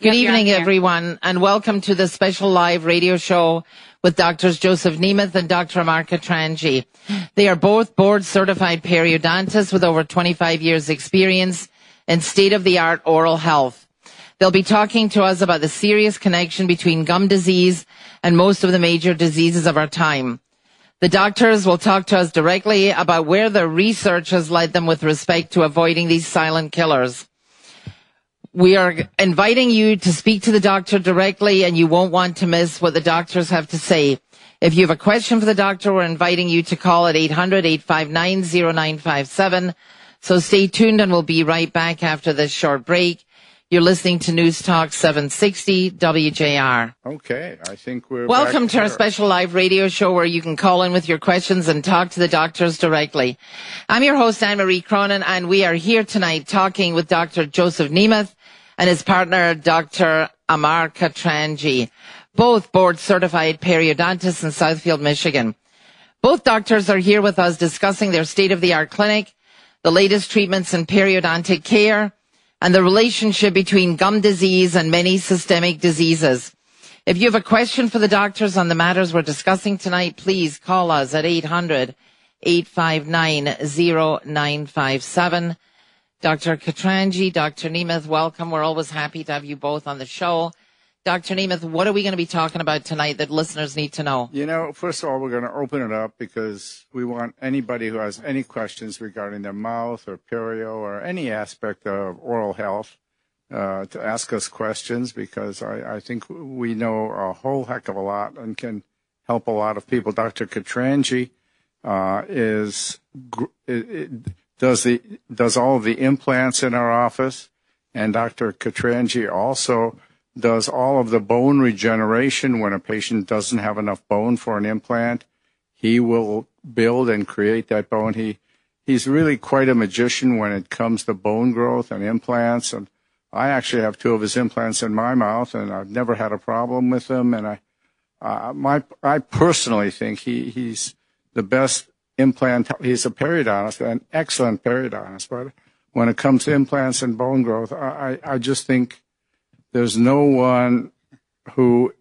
Good Yep, evening, everyone, and welcome to the special live radio show with Doctors Joseph Nemeth and Dr. Mark Katranji. They are both board certified periodontists with over 25 years experience in state-of-the-art oral health. They'll be talking to us about the serious connection between gum disease and most of the major diseases of our time. The doctors will talk to us directly about where their research has led them with respect to avoiding these silent killers. We are inviting you to speak to the doctor directly and you won't want to miss what the doctors have to say. If you have a question for the doctor, we're inviting you to call at 800-859-0957. So stay tuned and we'll be right back after this short break. You're listening to News Talk 760 WJR. Okay, I think we're Welcome to our special live radio show where you can call in with your questions and talk to the doctors directly. I'm your host, Anne-Marie Cronin, and we are here tonight talking with Dr. Joseph Nemeth and his partner, Dr. Amar Katranji, both board certified periodontists in Southfield, Michigan. Both doctors are here with us discussing their state-of-the-art clinic, the latest treatments in periodontic care, and the relationship between gum disease and many systemic diseases. If you have a question for the doctors on the matters we're discussing tonight, please call us at 800 859 0957. Dr. Katranji, Dr. Nemeth, welcome. We're always happy to have you both on the show. Dr. Nemeth, what are we going to be talking about tonight that listeners need to know? You know, first of all, we're going to open it up because we want anybody who has any questions regarding their mouth or perio or any aspect of oral health uh, to ask us questions because I, I think we know a whole heck of a lot and can help a lot of people. Dr. Katranji uh, is it, it does the does all the implants in our office, and Dr. Katranji also does all of the bone regeneration when a patient doesn't have enough bone for an implant. He will build and create that bone. He he's really quite a magician when it comes to bone growth and implants. And I actually have two of his implants in my mouth, and I've never had a problem with them. And I uh, my I personally think he he's the best implant. He's a periodontist, an excellent periodontist. But when it comes to implants and bone growth, I I just think there's no one who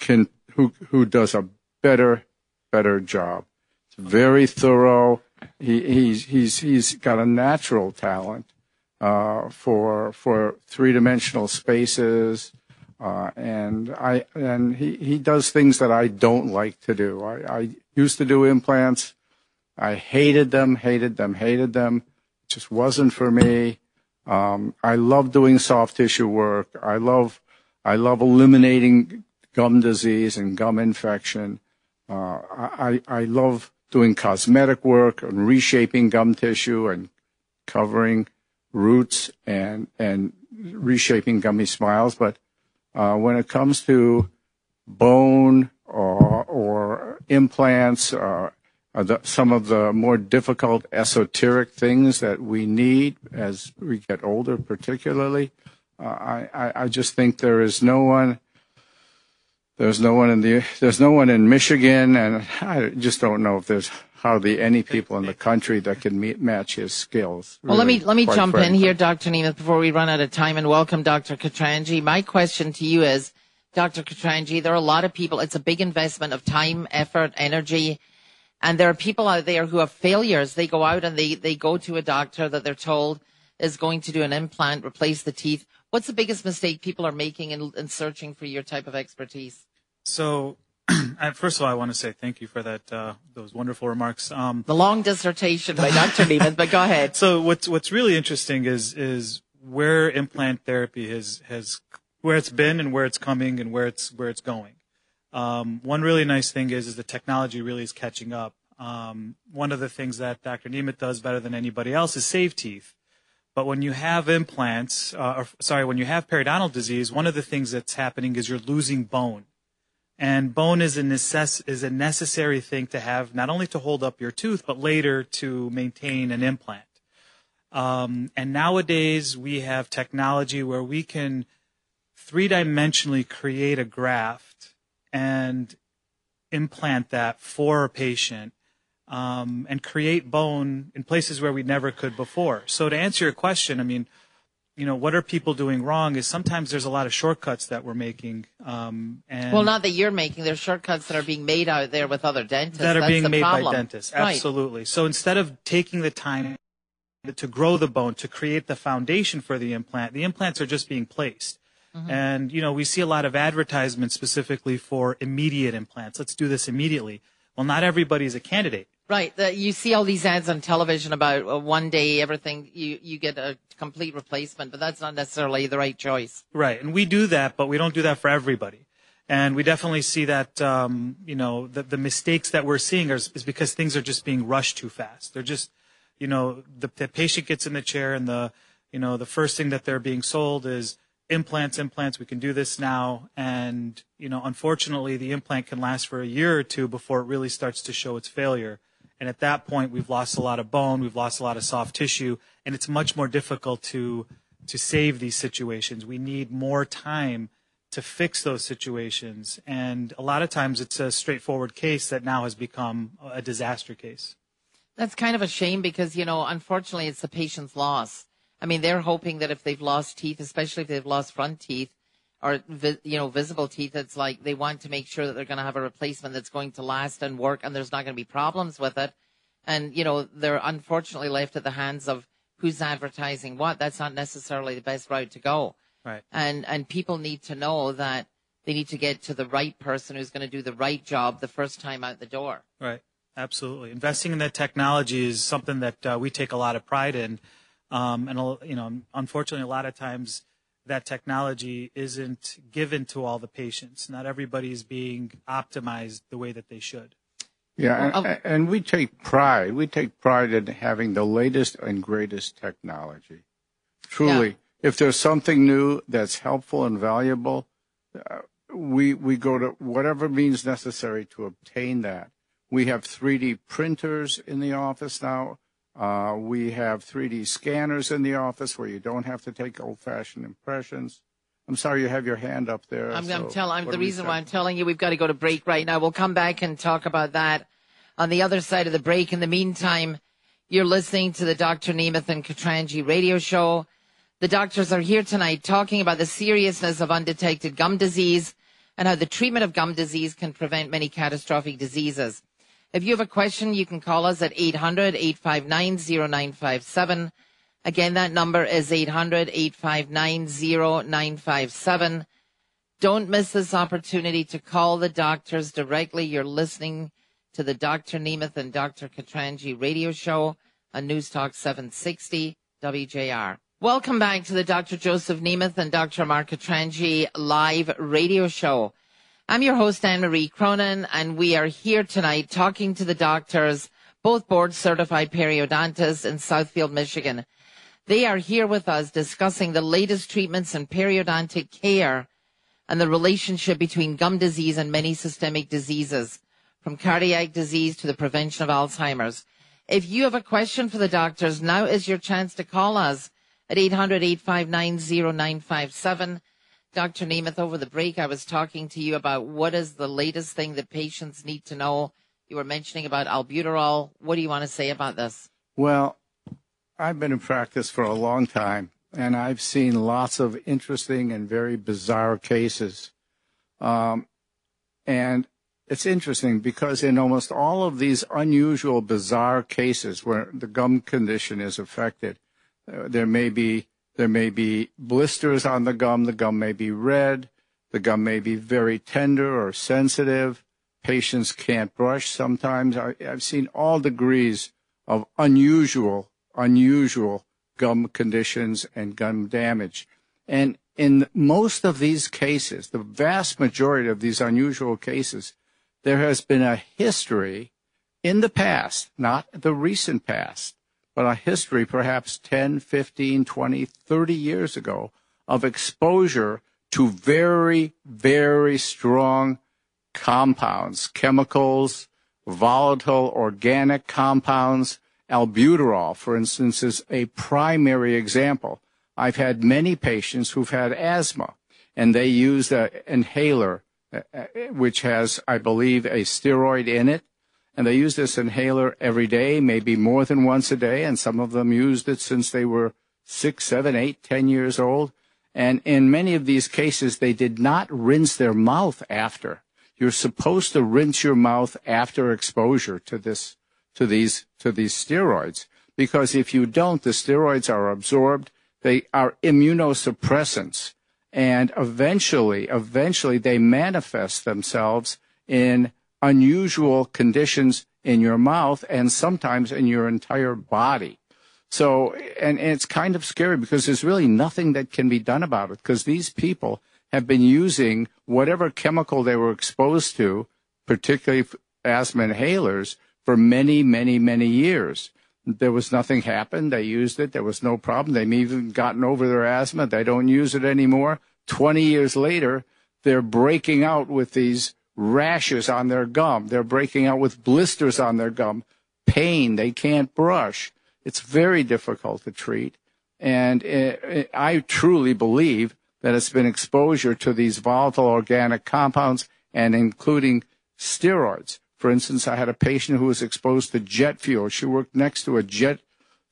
can who who does a better better job. It's very thorough. He he's he's he's got a natural talent uh, for for three dimensional spaces. Uh, and I and he, he does things that I don't like to do. I, I used to do implants. I hated them, hated them, hated them. It just wasn't for me. Um, I love doing soft tissue work. I love I love eliminating gum disease and gum infection. Uh, I I love doing cosmetic work and reshaping gum tissue and covering roots and and reshaping gummy smiles. But uh, when it comes to bone or or implants, the, some of the more difficult esoteric things that we need as we get older, particularly, uh, I, I I just think there is no one. There's no one in the there's no one in Michigan, and I just don't know if there's hardly any people in the country that can meet, match his skills. Well, let me let me jump in here, Dr. Nemeth, before we run out of time, and welcome Dr. Katranji. My question to you is, Dr. Katranji, there are a lot of people. It's a big investment of time, effort, energy, and there are people out there who have failures. They go out and they they go to a doctor that they're told is going to do an implant, replace the teeth. What's the biggest mistake people are making in, in searching for your type of expertise? So, first of all, I want to say thank you for that uh, those wonderful remarks. Um, The long dissertation by Dr. Nemeth, but go ahead. so, what's what's really interesting is is where implant therapy has has where it's been and where it's coming and where it's where it's going. Um, one really nice thing is is the technology really is catching up. Um, one of the things that Dr. Nemeth does better than anybody else is save teeth. But when you have implants, uh, or sorry, when you have periodontal disease, one of the things that's happening is you're losing bone. And bone is a necess- is a necessary thing to have, not only to hold up your tooth, but later to maintain an implant. Um, and nowadays we have technology where we can three dimensionally create a graft and implant that for a patient um, and create bone in places where we never could before. So to answer your question, I mean, you know, what are people doing wrong is sometimes there's a lot of shortcuts that we're making. Um, and Well, not that you're making. There's shortcuts that are being made out there with other dentists. that are That's being made problem. by dentists. Right. Absolutely. So instead of taking the time to grow the bone, to create the foundation for the implant, the implants are just being placed. Mm-hmm. And, you know, we see a lot of advertisements specifically for immediate implants. Let's do this immediately. Well, not everybody's a candidate. Right. The, you see all these ads on television about uh, one day everything you you get a complete replacement, but that's not necessarily the right choice. Right, and we do that, but we don't do that for everybody. And we definitely see that, um, you know, the, the mistakes that we're seeing is, is because things are just being rushed too fast. They're just, you know, the, the patient gets in the chair and the, you know, the first thing that they're being sold is implants, implants. We can do this now. And, you know, unfortunately, the implant can last for a year or two before it really starts to show its failure. And at that point, we've lost a lot of bone, we've lost a lot of soft tissue, and it's much more difficult to to save these situations. We need more time to fix those situations, and a lot of times it's a straightforward case that now has become a disaster case. That's kind of a shame because you know, unfortunately, it's the patient's loss. I mean, they're hoping that if they've lost teeth, especially if they've lost front teeth or you know visible teeth, it's like they want to make sure that they're going to have a replacement that's going to last and work, and there's not going to be problems with it. And you know, they're unfortunately left at the hands of who's advertising what. That's not necessarily the best route to go. Right. and and people need to know that they need to get to the right person who's going to do the right job the first time out the door. Right. Absolutely. Investing in that technology is something that uh, we take a lot of pride in. Um, and, you know, unfortunately, a lot of times that technology isn't given to all the patients. Not everybody is being optimized the way that they should. Yeah, Well, and, and we take pride. We take pride in having the latest and greatest technology. Truly, if there's something new that's helpful and valuable, uh, we we go to whatever means necessary to obtain that. We have 3D printers in the office now. Uh, we have 3D scanners in the office where you don't have to take old-fashioned impressions. I'm sorry you have your hand up there. I'm, so telling. I'm what the reason why I'm telling you we've got to go to break right now. We'll come back and talk about that on the other side of the break. In the meantime, you're listening to the Dr. Nemeth and Katranji radio show. The doctors are here tonight talking about the seriousness of undetected gum disease and how the treatment of gum disease can prevent many catastrophic diseases. If you have a question, you can call us at 800 859 0957. Again, that number is 800 859 0957. Don't miss this opportunity to call the doctors directly. You're listening to the Dr. Nemeth and Dr. Katranji radio show on News Talk 760 WJR. Welcome back to the Dr. Joseph Nemeth and Dr. Mark Katranji live radio show. I'm your host, Anne Marie Cronin, and we are here tonight talking to the doctors, both board certified periodontists in Southfield, Michigan. They are here with us discussing the latest treatments in periodontic care and the relationship between gum disease and many systemic diseases, from cardiac disease to the prevention of Alzheimer's. If you have a question for the doctors, now is your chance to call us at 800-859-0957. Dr. Nemeth, over the break, I was talking to you about what is the latest thing that patients need to know. You were mentioning about albuterol. What do you want to say about this? Well, I've been in practice for a long time, and I've seen lots of interesting and very bizarre cases. Um, and it's interesting because in almost all of these unusual, bizarre cases where the gum condition is affected, uh, there may be there may be blisters on the gum. The gum may be red. The gum may be very tender or sensitive. Patients can't brush sometimes. I, I've seen all degrees of unusual, unusual gum conditions and gum damage. And in most of these cases, the vast majority of these unusual cases, there has been a history in the past, not the recent past, but a history perhaps 10, 15, 20, 30 years ago of exposure to very, very strong compounds, chemicals, volatile organic compounds. Albuterol, for instance, is a primary example. I've had many patients who've had asthma and they use an inhaler, uh, uh, which has, I believe, a steroid in it. And they use this inhaler every day, maybe more than once a day. And some of them used it since they were six, seven, eight, ten years old. And in many of these cases, they did not rinse their mouth after. You're supposed to rinse your mouth after exposure to this, to these, to these steroids. Because if you don't, the steroids are absorbed. They are immunosuppressants. And eventually, eventually they manifest themselves in unusual conditions in your mouth and sometimes in your entire body. So, and, and, it's kind of scary because there's really nothing that can be done about it because these people have been using whatever chemical they were exposed to, particularly asthma inhalers, for many, many, many years. There was nothing happened. They used it. There was no problem. They've even gotten over their asthma. They don't use it anymore. 20 years later, they're breaking out with these rashes on their gum. They're breaking out with blisters on their gum, pain. They can't brush. It's very difficult to treat. And it, it, I truly believe that it's been exposure to these volatile organic compounds and including steroids. For instance, I had a patient who was exposed to jet fuel. She worked next to a jet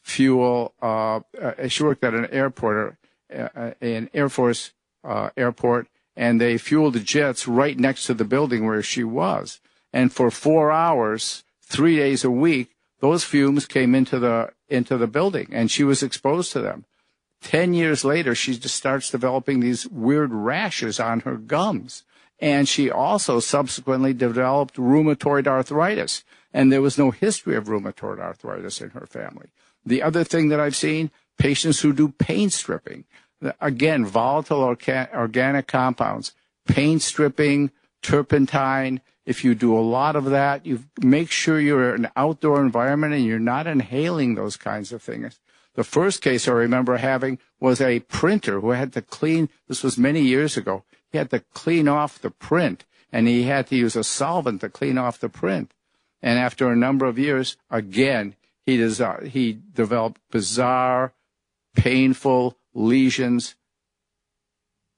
fuel. Uh, uh, she worked at an airport, uh, an Air Force uh, airport, and they fueled the jets right next to the building where she was. And for four hours, three days a week, those fumes came into the into the building and she was exposed to them. Ten years later, she just starts developing these weird rashes on her gums. And she also subsequently developed rheumatoid arthritis. And there was no history of rheumatoid arthritis in her family. The other thing that I've seen, patients who do pain stripping. Again, volatile organic compounds, paint stripping, turpentine, if you do a lot of that, you make sure you're in an outdoor environment and you're not inhaling those kinds of things. The first case I remember having was a printer who had to clean, this was many years ago, he had to clean off the print and he had to use a solvent to clean off the print. And after a number of years, again, he, he developed bizarre, painful lesions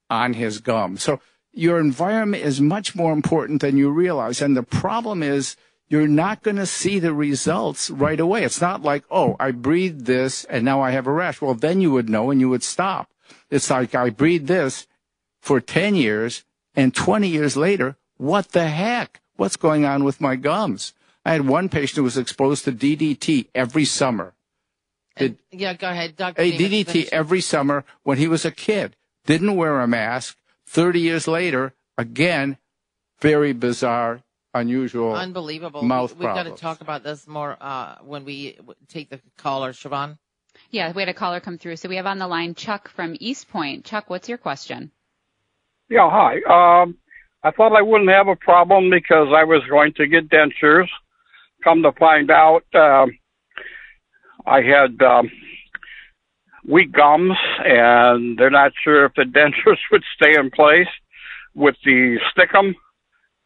on his gum. So your environment is much more important than you realize. And the problem is you're not going to see the results right away. It's not like, oh, I breathed this and now I have a rash. Well, then you would know and you would stop. It's like I breathed this for 10 years and 20 years later, what the heck? What's going on with my gums? I had one patient who was exposed to DDT every summer. Did, yeah, go ahead, Dr. A DDT every summer when he was a kid. Didn't wear a mask 30 years later, again, very bizarre, unusual, unbelievable mouth we, We've problems. got to talk about this more uh, when we take the caller, Siobhan. Yeah, we had a caller come through. So we have on the line Chuck from Eastpointe. Chuck, what's your question? Yeah, hi. Um, I thought I wouldn't have a problem because I was going to get dentures. Come to find out, um, I had um, weak gums, and they're not sure if the dentures would stay in place with the stickum.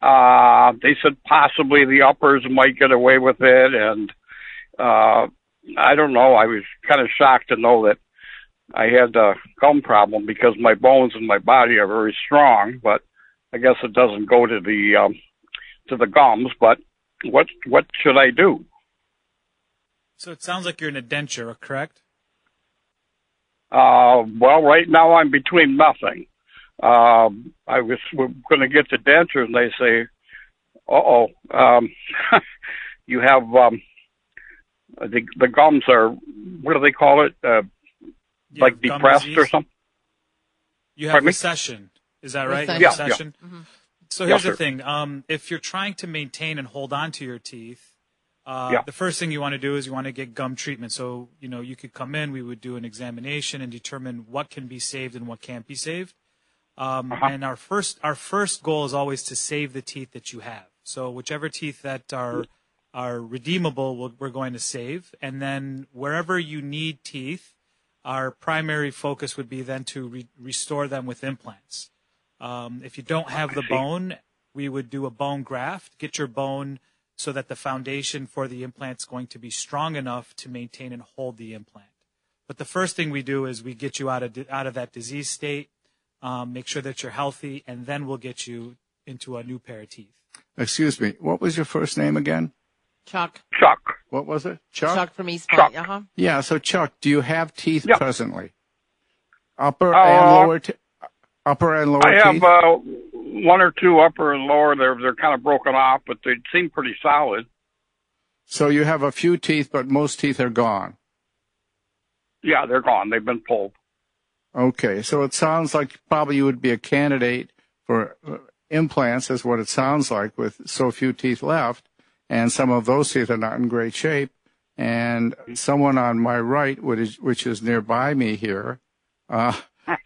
Uh, they said possibly the uppers might get away with it, and uh, I don't know. I was kind of shocked to know that I had a gum problem because my bones in my body are very strong, but I guess it doesn't go to the um, to the gums. But what what should I do? So it sounds like you're in a denture, correct? Uh, well, right now I'm between nothing. Uh, I was going to get the denture, and they say, "Uh oh, um, you have um, the the gums are what do they call it? Uh, You like depressed or something." You have Pardon me? recession. Is that right? Recession. You have Yeah, yeah. recession? Mhm. So Yeah, here's the thing. Um, if you're trying to maintain and hold on to your teeth, uh, Yeah. the first thing you want to do is you want to get gum treatment. So, you know, you could come in, we would do an examination and determine what can be saved and what can't be saved. Um, Uh-huh. And our first, our first goal is always to save the teeth that you have. So whichever teeth that are, are redeemable, we'll, we're going to save. And then wherever you need teeth, our primary focus would be then to re- restore them with implants. Um, if you don't have the bone, we would do a bone graft, get your bone so that the foundation for the implant is going to be strong enough to maintain and hold the implant. But the first thing we do is we get you out of out of that disease state, um, make sure that you're healthy, and then we'll get you into a new pair of teeth. Excuse me. What was your first name again? Chuck. Chuck. What was it? Chuck? Chuck from East Chuck. Point. Uh-huh. Yeah, so Chuck, do you have teeth Yeah. presently? Upper Uh, and lower te- upper and lower I have uh, one or two upper and lower. They're they're kind of broken off, but they seem pretty solid. so you have a few teeth, but most teeth are gone. Yeah, they're gone. They've been pulled. Okay, so it sounds like probably you would be a candidate for uh, implants, is what it sounds like, with so few teeth left, and some of those teeth are not in great shape. And someone on my right, which is, which is nearby me here, uh,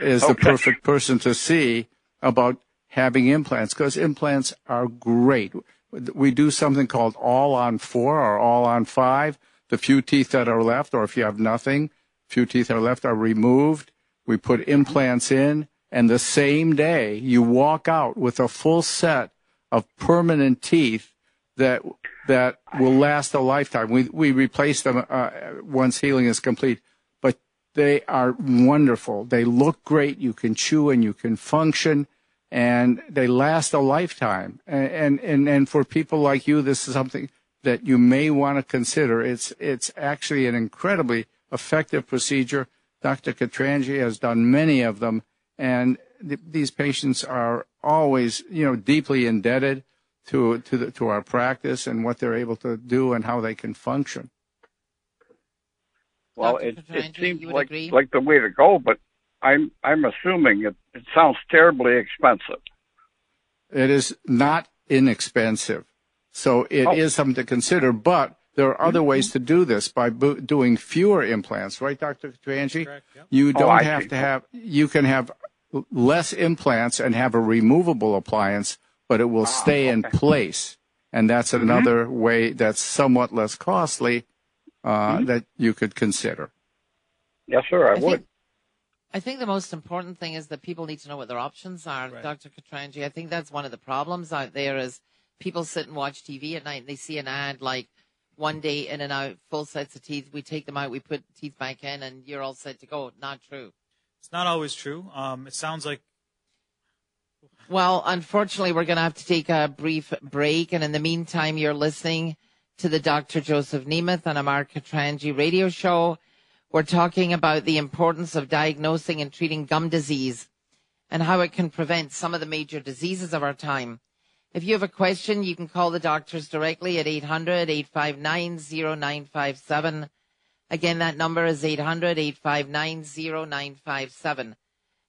is the perfect person to see about having implants because implants are great. We do something called all on four or all on five. The few teeth that are left, or if you have nothing, few teeth are left are removed. We put implants in, and the same day you walk out with a full set of permanent teeth that that will last a lifetime. We we replace them uh, once healing is complete, but they are wonderful. They look great. You can chew and you can function, and they last a lifetime. And and and, and for people like you, this is something that you may want to consider. It's it's actually an incredibly effective procedure. Dr. Katranji has done many of them, and th- these patients are always, you know, deeply indebted to to the, to our practice and what they're able to do and how they can function. Well, Dr. it, it seems like agree? like the way to go, but I'm I'm assuming it, it sounds terribly expensive. It is not inexpensive, so it is Oh. something to consider. But there are other ways to do this by bo- doing fewer implants, right, Dr. Katranji? Yep. You Oh, don't I have see. to have. You can have less implants and have a removable appliance, but it will stay in Ah, place, and that's Mm-hmm. another way that's somewhat less costly uh, Mm-hmm. that you could consider. Yes, sir. I, I would. think, I think the most important thing is that people need to know what their options are, Right. Dr. Katranji. I think that's one of the problems out there is people sit and watch TV at night and they see an ad like one day in and out, full sets of teeth. We take them out, we put teeth back in, and you're all set to go. Not true. It's not always true. Um, it sounds like Well, unfortunately, we're going to have to take a brief break. And in the meantime, you're listening to the Dr. Joseph Nemeth on a Mark Katranji radio show. We're talking about the importance of diagnosing and treating gum disease and how it can prevent some of the major diseases of our time. If you have a question, you can call the doctors directly at 800 859 0957. Again, that number is 800 859 0957.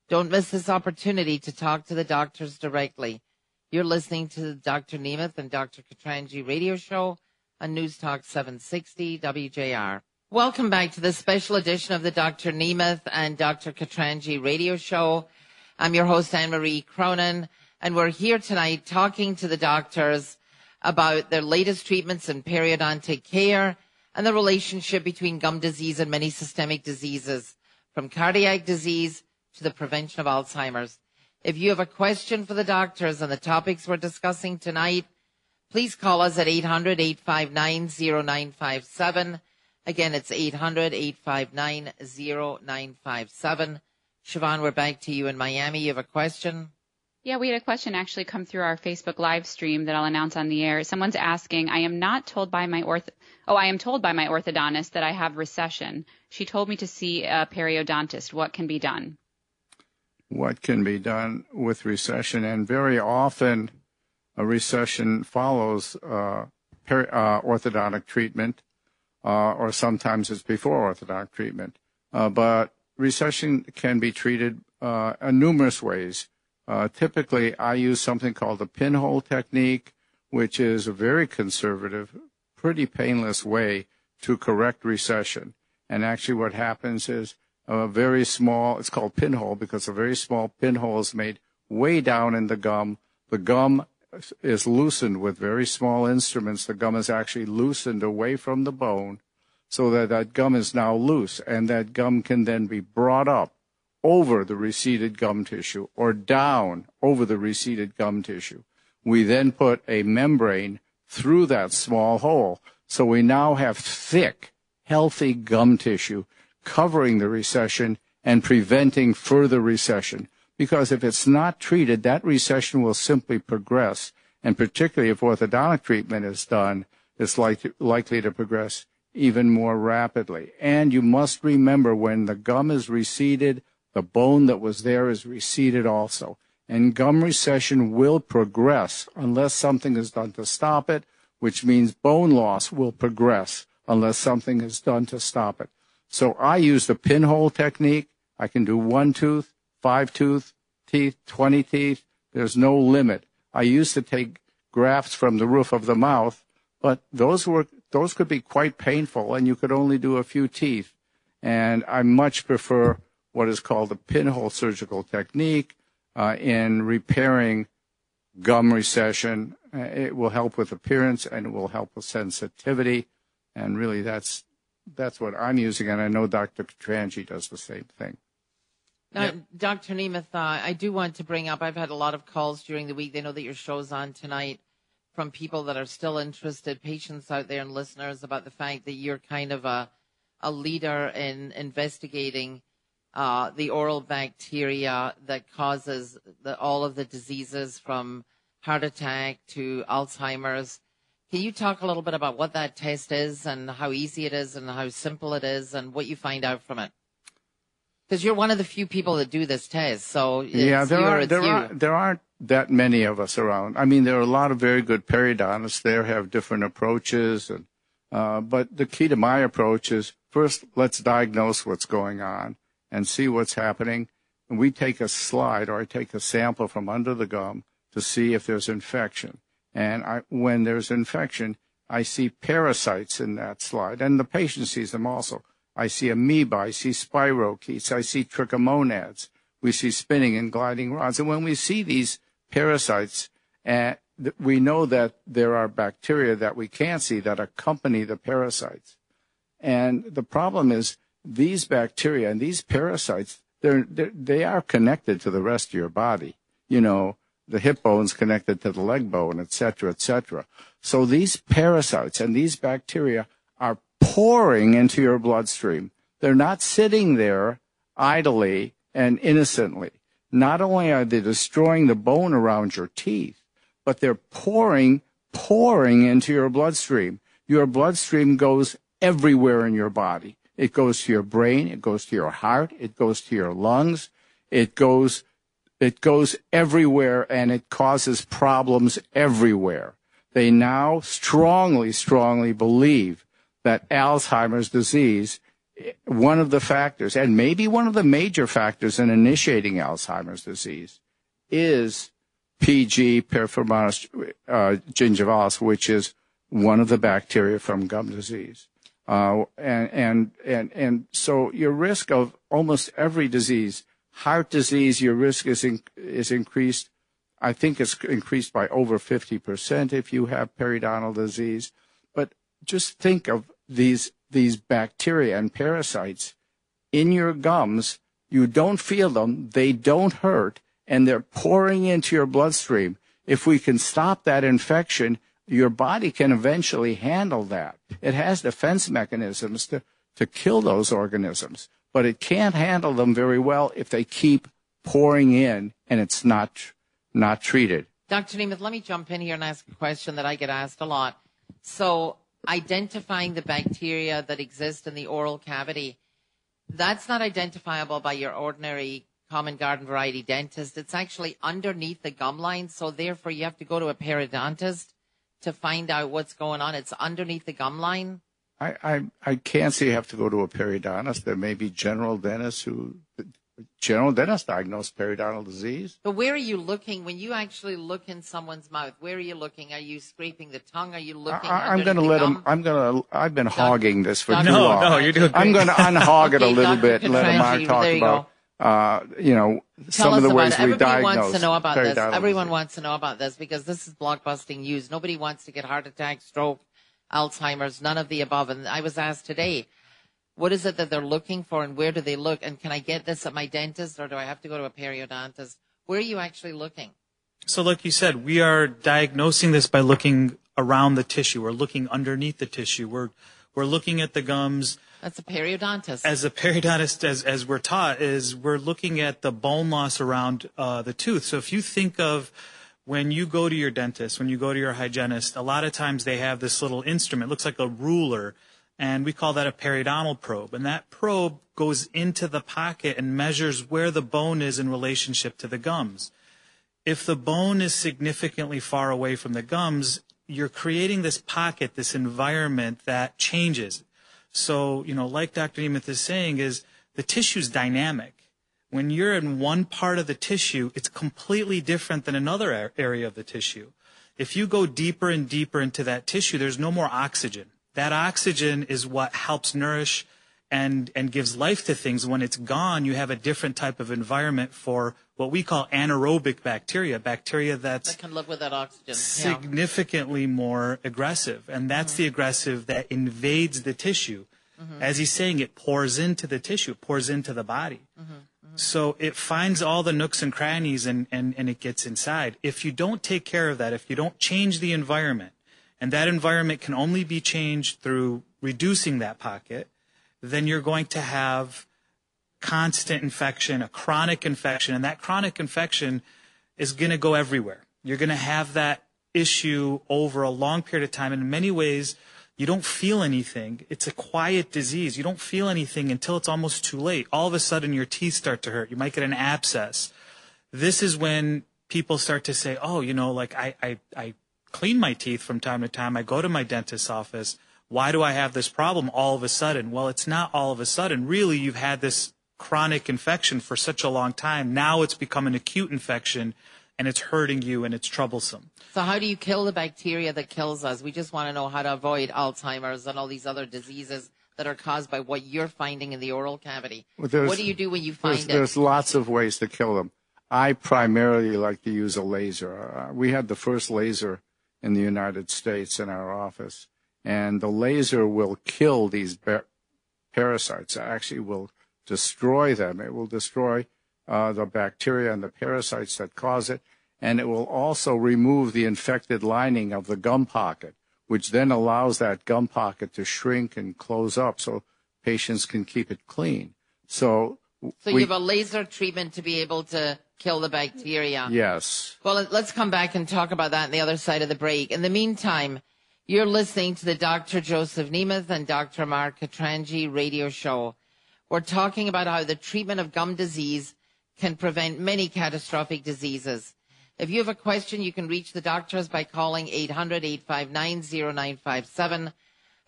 Don't miss this opportunity to talk to the doctors directly. You're listening to the Dr. Nemeth and Dr. Katranji radio show on News Talk 760 WJR. Welcome back to this special edition of the Dr. Nemeth and Dr. Katranji radio show. I'm your host, Anne-Marie Cronin, and we're here tonight talking to the doctors about their latest treatments in periodontic care and the relationship between gum disease and many systemic diseases, from cardiac disease to the prevention of Alzheimer's. If you have a question for the doctors on the topics we're discussing tonight, please call us at 800 859 0957. Again, it's 800 859 0957. Siobhan, we're back to you in Miami. You have a question? Yeah, we had a question actually come through our Facebook live stream that I'll announce on the air. Someone's asking, I am not told by my orth oh, I am told by my orthodontist that I have recession. She told me to see a periodontist. What can be done? what can be done with recession, and very often a recession follows uh, peri- uh, orthodontic treatment, uh, or sometimes it's before orthodontic treatment. Uh, but recession can be treated uh, in numerous ways. Uh, typically, I use something called the pinhole technique, which is a very conservative, pretty painless way to correct recession. And actually, what happens is a very small, it's called pinhole because a very small pinhole is made way down in the gum. The gum is loosened with very small instruments. The gum is actually loosened away from the bone so that that gum is now loose and that gum can then be brought up over the receded gum tissue or down over the receded gum tissue. We then put a membrane through that small hole. So we now have thick, healthy gum tissue covering the recession and preventing further recession. Because if it's not treated, that recession will simply progress. And particularly if orthodontic treatment is done, it's like, likely to progress even more rapidly. And you must remember when the gum is receded, the bone that was there is receded also. And gum recession will progress unless something is done to stop it, which means bone loss will progress unless something is done to stop it. So I use the pinhole technique. I can do one tooth, five tooth teeth, 20 teeth. There's no limit. I used to take grafts from the roof of the mouth, but those were those could be quite painful, and you could only do a few teeth. And I much prefer what is called the pinhole surgical technique uh, in repairing gum recession. Uh, it will help with appearance and it will help with sensitivity. And really, that's that's what I'm using, and I know Dr. Katranji does the same thing. Now, yep. Dr. Nemeth, uh, I do want to bring up, I've had a lot of calls during the week. They know that your show's on tonight from people that are still interested, patients out there and listeners about the fact that you're kind of a, a leader in investigating uh, the oral bacteria that causes the, all of the diseases from heart attack to Alzheimer's. Can you talk a little bit about what that test is and how easy it is and how simple it is and what you find out from it? Because you're one of the few people that do this test, so yeah, there are there are there aren't that many of us around. I mean, there are a lot of very good periodontists. There have different approaches, and uh, but the key to my approach is first let's diagnose what's going on and see what's happening. And we take a slide or I take a sample from under the gum to see if there's infection. And I, when there's infection, I see parasites in that slide, and the patient sees them also. I see amoeba, I see spirochetes, I see trichomonads. We see spinning and gliding rods. And when we see these parasites, uh, we know that there are bacteria that we can't see that accompany the parasites. And the problem is these bacteria and these parasites, they're, they're, they are connected to the rest of your body. You know, the hip bone's connected to the leg bone, et cetera, et cetera. So these parasites and these bacteria pouring into your bloodstream. They're not sitting there idly and innocently. Not only are they destroying the bone around your teeth, but they're pouring, pouring into your bloodstream. Your bloodstream goes everywhere in your body. It goes to your brain. It goes to your heart. It goes to your lungs. It goes, it goes everywhere and it causes problems everywhere. They now strongly, strongly believe that Alzheimer's disease, one of the factors, and maybe one of the major factors in initiating Alzheimer's disease, is PG Porphyromonas uh, gingivalis, which is one of the bacteria from gum disease. Uh, and, and, and, and so your risk of almost every disease, heart disease, your risk is, in, is increased. I think it's increased by over 50% if you have periodontal disease. But just think of these these bacteria and parasites in your gums. You don't feel them, they don't hurt, and they're pouring into your bloodstream. If we can stop that infection, your body can eventually handle that. It has defense mechanisms to, to kill those organisms, but it can't handle them very well if they keep pouring in and it's not not treated. Dr. Nemeth, let me jump in here and ask a question that I get asked a lot. So identifying the bacteria that exist in the oral cavity, that's not identifiable by your ordinary common garden variety dentist. It's actually underneath the gum line. So therefore you have to go to a periodontist to find out what's going on. It's underneath the gum line. I, I, I can't say you have to go to a periodontist. There may be general dentists who general dentist diagnosed periodontal disease. But where are you looking when you actually look in someone's mouth? Where are you looking? Are you scraping the tongue? Are you looking? I, am going to let him. I'm going to. I've been hogging this for Doc, too no, long. No, you're doing. Great. I'm going to unhog it okay, a little Dr. bit and let Mark talk about. Uh, you know, Tell some of the ways we Everybody diagnose wants to know about this. Everyone disease. wants to know about this because this is blockbusting news. Nobody wants to get heart attack, stroke, Alzheimer's, none of the above. And I was asked today, what is it that they're looking for and where do they look? And can I get this at my dentist or do I have to go to a periodontist? Where are you actually looking? So, like you said, we are diagnosing this by looking around the tissue. We're looking underneath the tissue. We're we're looking at the gums. That's a periodontist. As a periodontist, as as we're taught, is we're looking at the bone loss around uh, the tooth. So if you think of when you go to your dentist, when you go to your hygienist, a lot of times they have this little instrument, looks like a ruler, and we call that a periodontal probe. And that probe goes into the pocket and measures where the bone is in relationship to the gums. If the bone is significantly far away from the gums, you're creating this pocket, this environment that changes. So, you know, like Dr. Nemeth is saying, is the tissue's dynamic when you're in one part of the tissue, it's completely different than another area of the tissue. If you go deeper and deeper into that tissue, there's no more oxygen. That oxygen is what helps nourish and, and gives life to things. When it's gone, you have a different type of environment for what we call anaerobic bacteria, bacteria that's that can live with that oxygen. significantly yeah. more aggressive. And that's mm-hmm. the aggressive that invades the tissue. Mm-hmm. As he's saying, it pours into the tissue, pours into the body. Mm-hmm. So it finds all the nooks and crannies and, and, and it gets inside. If you don't take care of that, if you don't change the environment, and that environment can only be changed through reducing that pocket, then you're going to have constant infection, a chronic infection, and that chronic infection is going to go everywhere. You're going to have that issue over a long period of time. And in many ways, you don't feel anything. It's a quiet disease. You don't feel anything until it's almost too late. All of a sudden, your teeth start to hurt. You might get an abscess. This is when people start to say, oh, you know, like I, I, I clean my teeth from time to time. I go to my dentist's office. Why do I have this problem all of a sudden? Well, it's not all of a sudden. Really, you've had this chronic infection for such a long time. Now it's become an acute infection and it's hurting you and it's troublesome. So how do you kill the bacteria that kills us? We just want to know how to avoid Alzheimer's and all these other diseases that are caused by what you're finding in the oral cavity. Well, what do you do when you find there's, it? There's lots of ways to kill them. I primarily like to use a laser. Uh, we had the first laser in the United States in our office, and the laser will kill these parasites. It actually will destroy them. It will destroy uh, the bacteria and the parasites that cause it, and it will also remove the infected lining of the gum pocket, which then allows that gum pocket to shrink and close up so patients can keep it clean. So, so we, you have a laser treatment to be able to kill the bacteria. Yes. Well, let's come back and talk about that on the other side of the break. In the meantime, you're listening to the Dr. Joseph Nemeth and Dr. Mark Katranji radio show. We're talking about how the treatment of gum disease can prevent many catastrophic diseases. If you have a question, you can reach the doctors by calling 800-859-0957.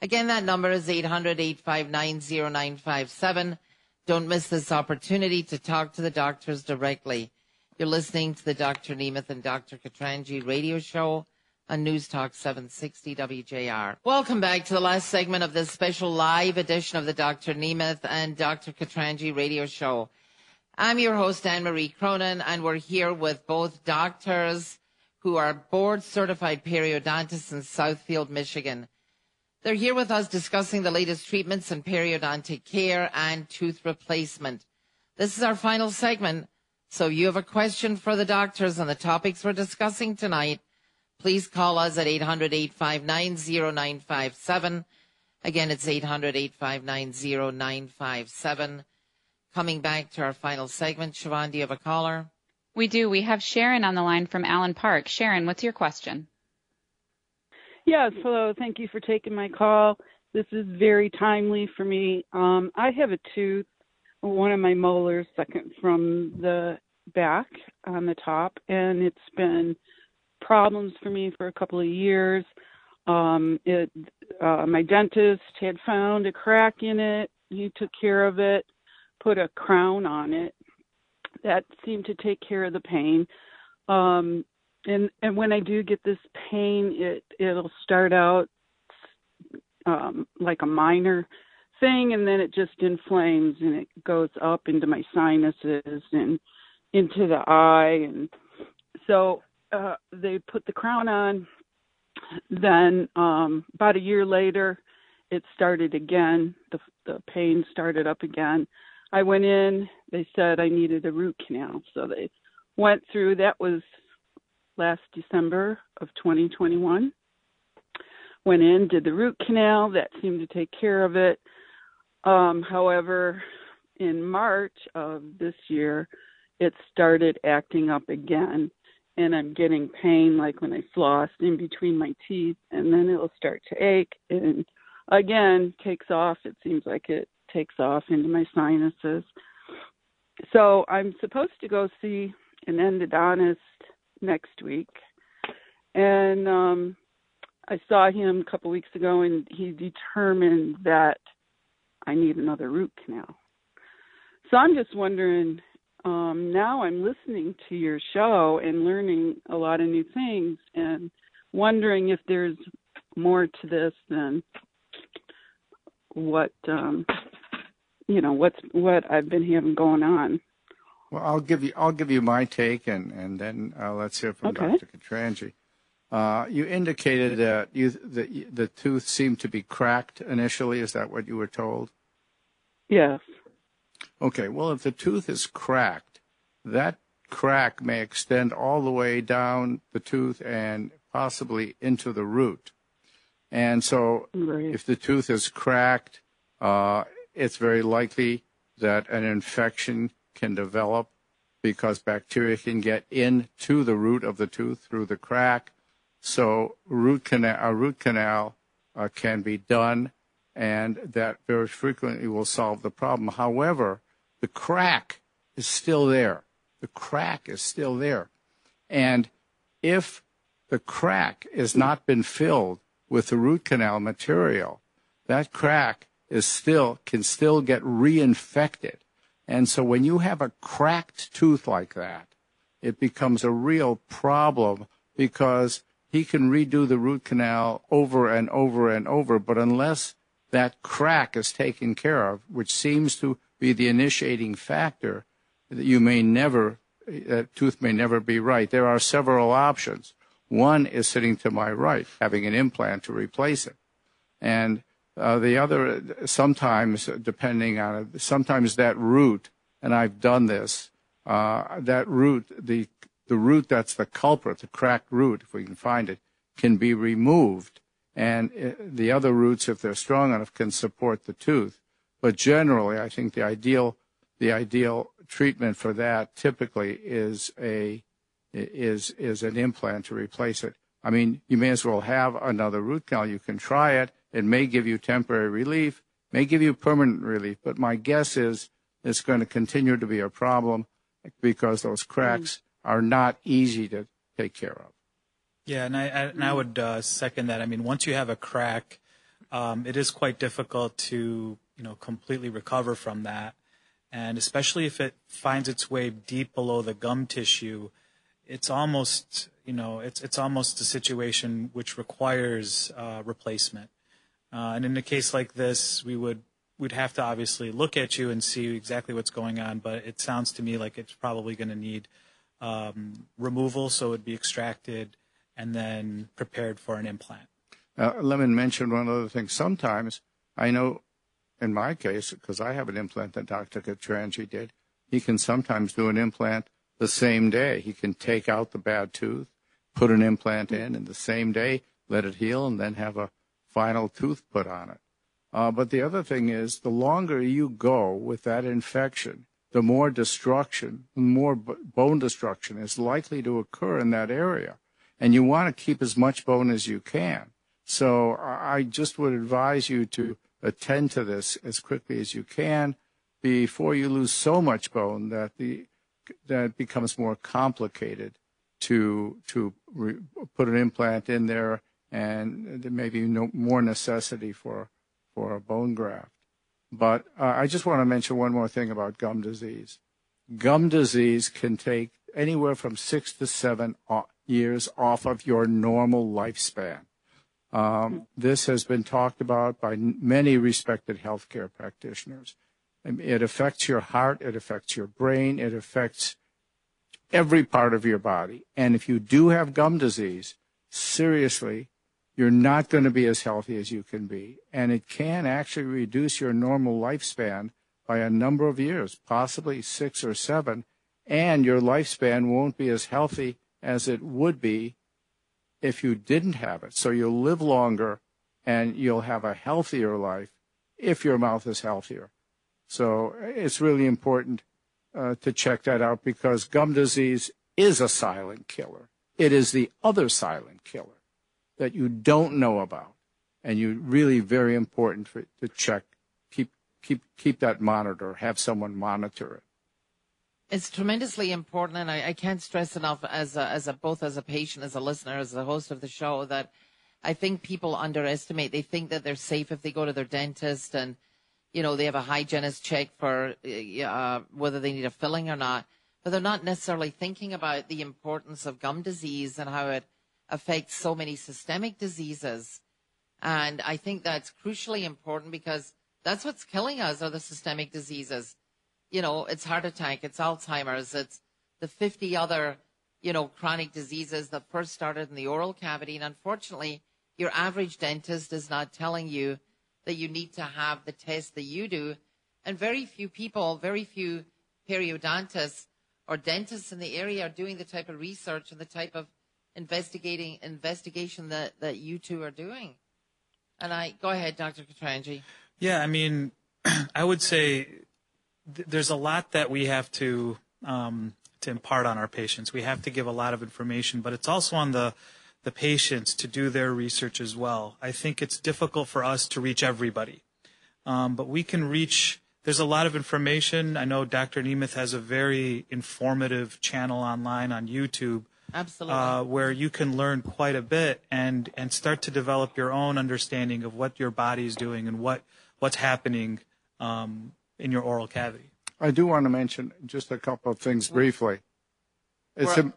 Again, that number is 800-859-0957. Don't miss this opportunity to talk to the doctors directly. You're listening to the Dr. Nemeth and Dr. Katranji radio show on News Talk 760 WJR. Welcome back to the last segment of this special live edition of the Dr. Nemeth and Dr. Katranji radio show. I'm your host, Anne Marie Cronin, and we're here with both doctors who are board certified periodontists in Southfield, Michigan. They're here with us discussing the latest treatments in periodontic care and tooth replacement. This is our final segment. So if you have a question for the doctors on the topics we're discussing tonight, please call us at 800-859-0957. Again, it's 800-859-0957. Coming back to our final segment, Siobhan, do you have a caller? We do. We have Sharon on the line from Allen Park. Sharon, what's your question? Yes, hello. Thank you for taking my call. This is very timely for me. Um, I have a tooth, one of my molars, second from the back on the top, and it's been problems for me for a couple of years. Um, it, uh, my dentist had found a crack in it. He took care of it put a crown on it. That seemed to take care of the pain. Um, and and when I do get this pain, it it'll start out um, like a minor thing, and then it just inflames and it goes up into my sinuses and into the eye, and so uh, they put the crown on. Then um, about a year later, it started again. The the pain started up again. I went in, they said I needed a root canal. So they went through, that was last December of 2021. Went in, did the root canal, that seemed to take care of it. Um, however, in March of this year, it started acting up again. and I'm getting pain like when I floss in between my teeth, and then it'll start to ache, and again takes off. It seems like it takes off into my sinuses. So I'm supposed to go see an endodontist next week, and um, I saw him a couple weeks ago, and he determined that I need another root canal. So I'm just wondering um, now I'm listening to your show and learning a lot of new things and wondering if there's more to this than what um, you know what's what I've been having going on. Well, I'll give you I'll give you my take and and then uh, let's hear from okay. Dr. Katranji. Uh, you indicated that you the the tooth seemed to be cracked initially. Is that what you were told? Yes. Okay, well, if the tooth is cracked, that crack may extend all the way down the tooth and possibly into the root. And so, right. if the tooth is cracked, uh, it's very likely that an infection can develop because bacteria can get into the root of the tooth through the crack. So, root canal, a root canal uh, can be done and that very frequently will solve the problem. However, the crack is still there. The crack is still there. And if the crack has not been filled with the root canal material, that crack is still can still get reinfected. And so when you have a cracked tooth like that, it becomes a real problem because he can redo the root canal over and over and over, but unless that crack is taken care of, which seems to be the initiating factor, that you may never, that tooth may never be right. There are several options. One is sitting to my right, having an implant to replace it. And uh, the other, sometimes, depending on it, sometimes that root, and I've done this, uh, that root, the, the root that's the culprit, the cracked root, if we can find it, can be removed and uh, the other roots, if they're strong enough, can support the tooth. But generally, I think the ideal the ideal treatment for that typically is a is is an implant to replace it. I mean, you may as well have another root canal. You can try it. It may give you temporary relief, may give you permanent relief, but my guess is it's going to continue to be a problem because those cracks mm. are not easy to take care of. Yeah, and I, and I would uh, second that. I mean, once you have a crack, um, it is quite difficult to you know completely recover from that, and especially if it finds its way deep below the gum tissue, it's almost you know it's it's almost a situation which requires uh, replacement. Uh, and in a case like this, we would we'd have to obviously look at you and see exactly what's going on. But it sounds to me like it's probably going to need um, removal, so it'd be extracted and then prepared for an implant. Uh, Lemon mentioned one other thing. Sometimes I know, in my case, because I have an implant that Dr. Katranji did, he can sometimes do an implant the same day. He can take out the bad tooth, put an implant in, and the same day let it heal, and then have a final tooth put on it. Uh, but the other thing is, the longer you go with that infection, the more destruction, more b- bone destruction is likely to occur in that area and you want to keep as much bone as you can. So I just would advise you to attend to this as quickly as you can before you lose so much bone that the that it becomes more complicated to to re, put an implant in there and there may be no more necessity for for a bone graft. But uh, I just want to mention one more thing about gum disease. Gum disease can take anywhere from six to seven years off of your normal lifespan. Um, this has been talked about by many respected healthcare practitioners. It affects your heart, it affects your brain, it affects every part of your body. And if you do have gum disease, seriously, you're not going to be as healthy as you can be. And it can actually reduce your normal lifespan by a number of years, possibly six or seven, and your lifespan won't be as healthy as it would be if you didn't have it. So you'll live longer and you'll have a healthier life if your mouth is healthier. So it's really important uh, to check that out because gum disease is a silent killer. It is the other silent killer that you don't know about. And you really very important for, to check, keep, keep, keep that monitor, have someone monitor it. It's tremendously important, and I, I can't stress enough as a, as a, both as a patient, as a listener, as a host of the show that I think people underestimate. They think that they're safe if they go to their dentist and, you know, they have a hygienist check for uh, whether they need a filling or not, but they're not necessarily thinking about the importance of gum disease and how it affects so many systemic diseases. And I think that's crucially important because that's what's killing us are the systemic diseases. You know, it's heart attack, it's Alzheimer's, it's the 50 other, you know, chronic diseases that first started in the oral cavity. And unfortunately, your average dentist is not telling you that you need to have the test that you do. And very few people, very few periodontists or dentists in the area are doing the type of research and the type of investigating investigation that, that you two are doing. And I go ahead, Dr. Katranji. Yeah, I mean, I would say th- there's a lot that we have to um, to impart on our patients. We have to give a lot of information, but it's also on the the patients to do their research as well. I think it's difficult for us to reach everybody, um, but we can reach. There's a lot of information. I know Dr. Nemeth has a very informative channel online on YouTube Absolutely. uh, where you can learn quite a bit and and start to develop your own understanding of what your body is doing and what what's happening um, in your oral cavity. I do want to mention just a couple of things briefly. It's We're- a,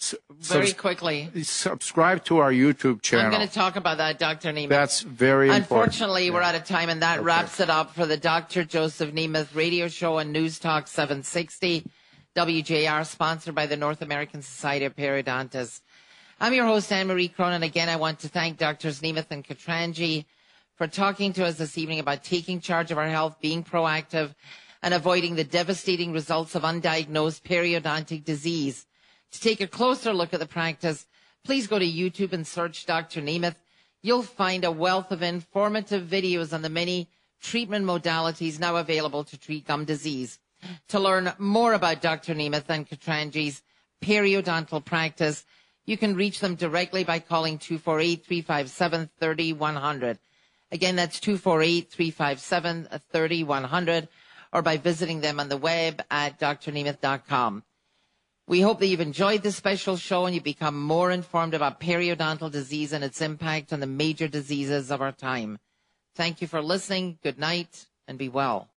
s- very subs- quickly. subscribe to our YouTube channel. I'm going to talk about that, Dr. Nemeth. That's very important. Unfortunately, we're out of time, and that Okay. wraps it up for the Dr. Joseph Nemeth radio show and News Talk 760 WJR, sponsored by the North American Society of Periodontists. I'm your host, Anne Marie Cronin. Again, I want to thank Drs. Nemeth and Katranji for talking to us this evening about taking charge of our health, being proactive, and avoiding the devastating results of undiagnosed periodontic disease. To take a closer look at the practice, please go to YouTube and search Dr. Nemeth. You'll find a wealth of informative videos on the many treatment modalities now available to treat gum disease. To learn more about Dr. Nemeth and Katranji's periodontal practice, you can reach them directly by calling 248-357-3100. Again, that's 248-357-3100 or by visiting them on the web at drnemeth.com. We hope that you've enjoyed this special show and you've become more informed about periodontal disease and its impact on the major diseases of our time. Thank you for listening. Good night and be well.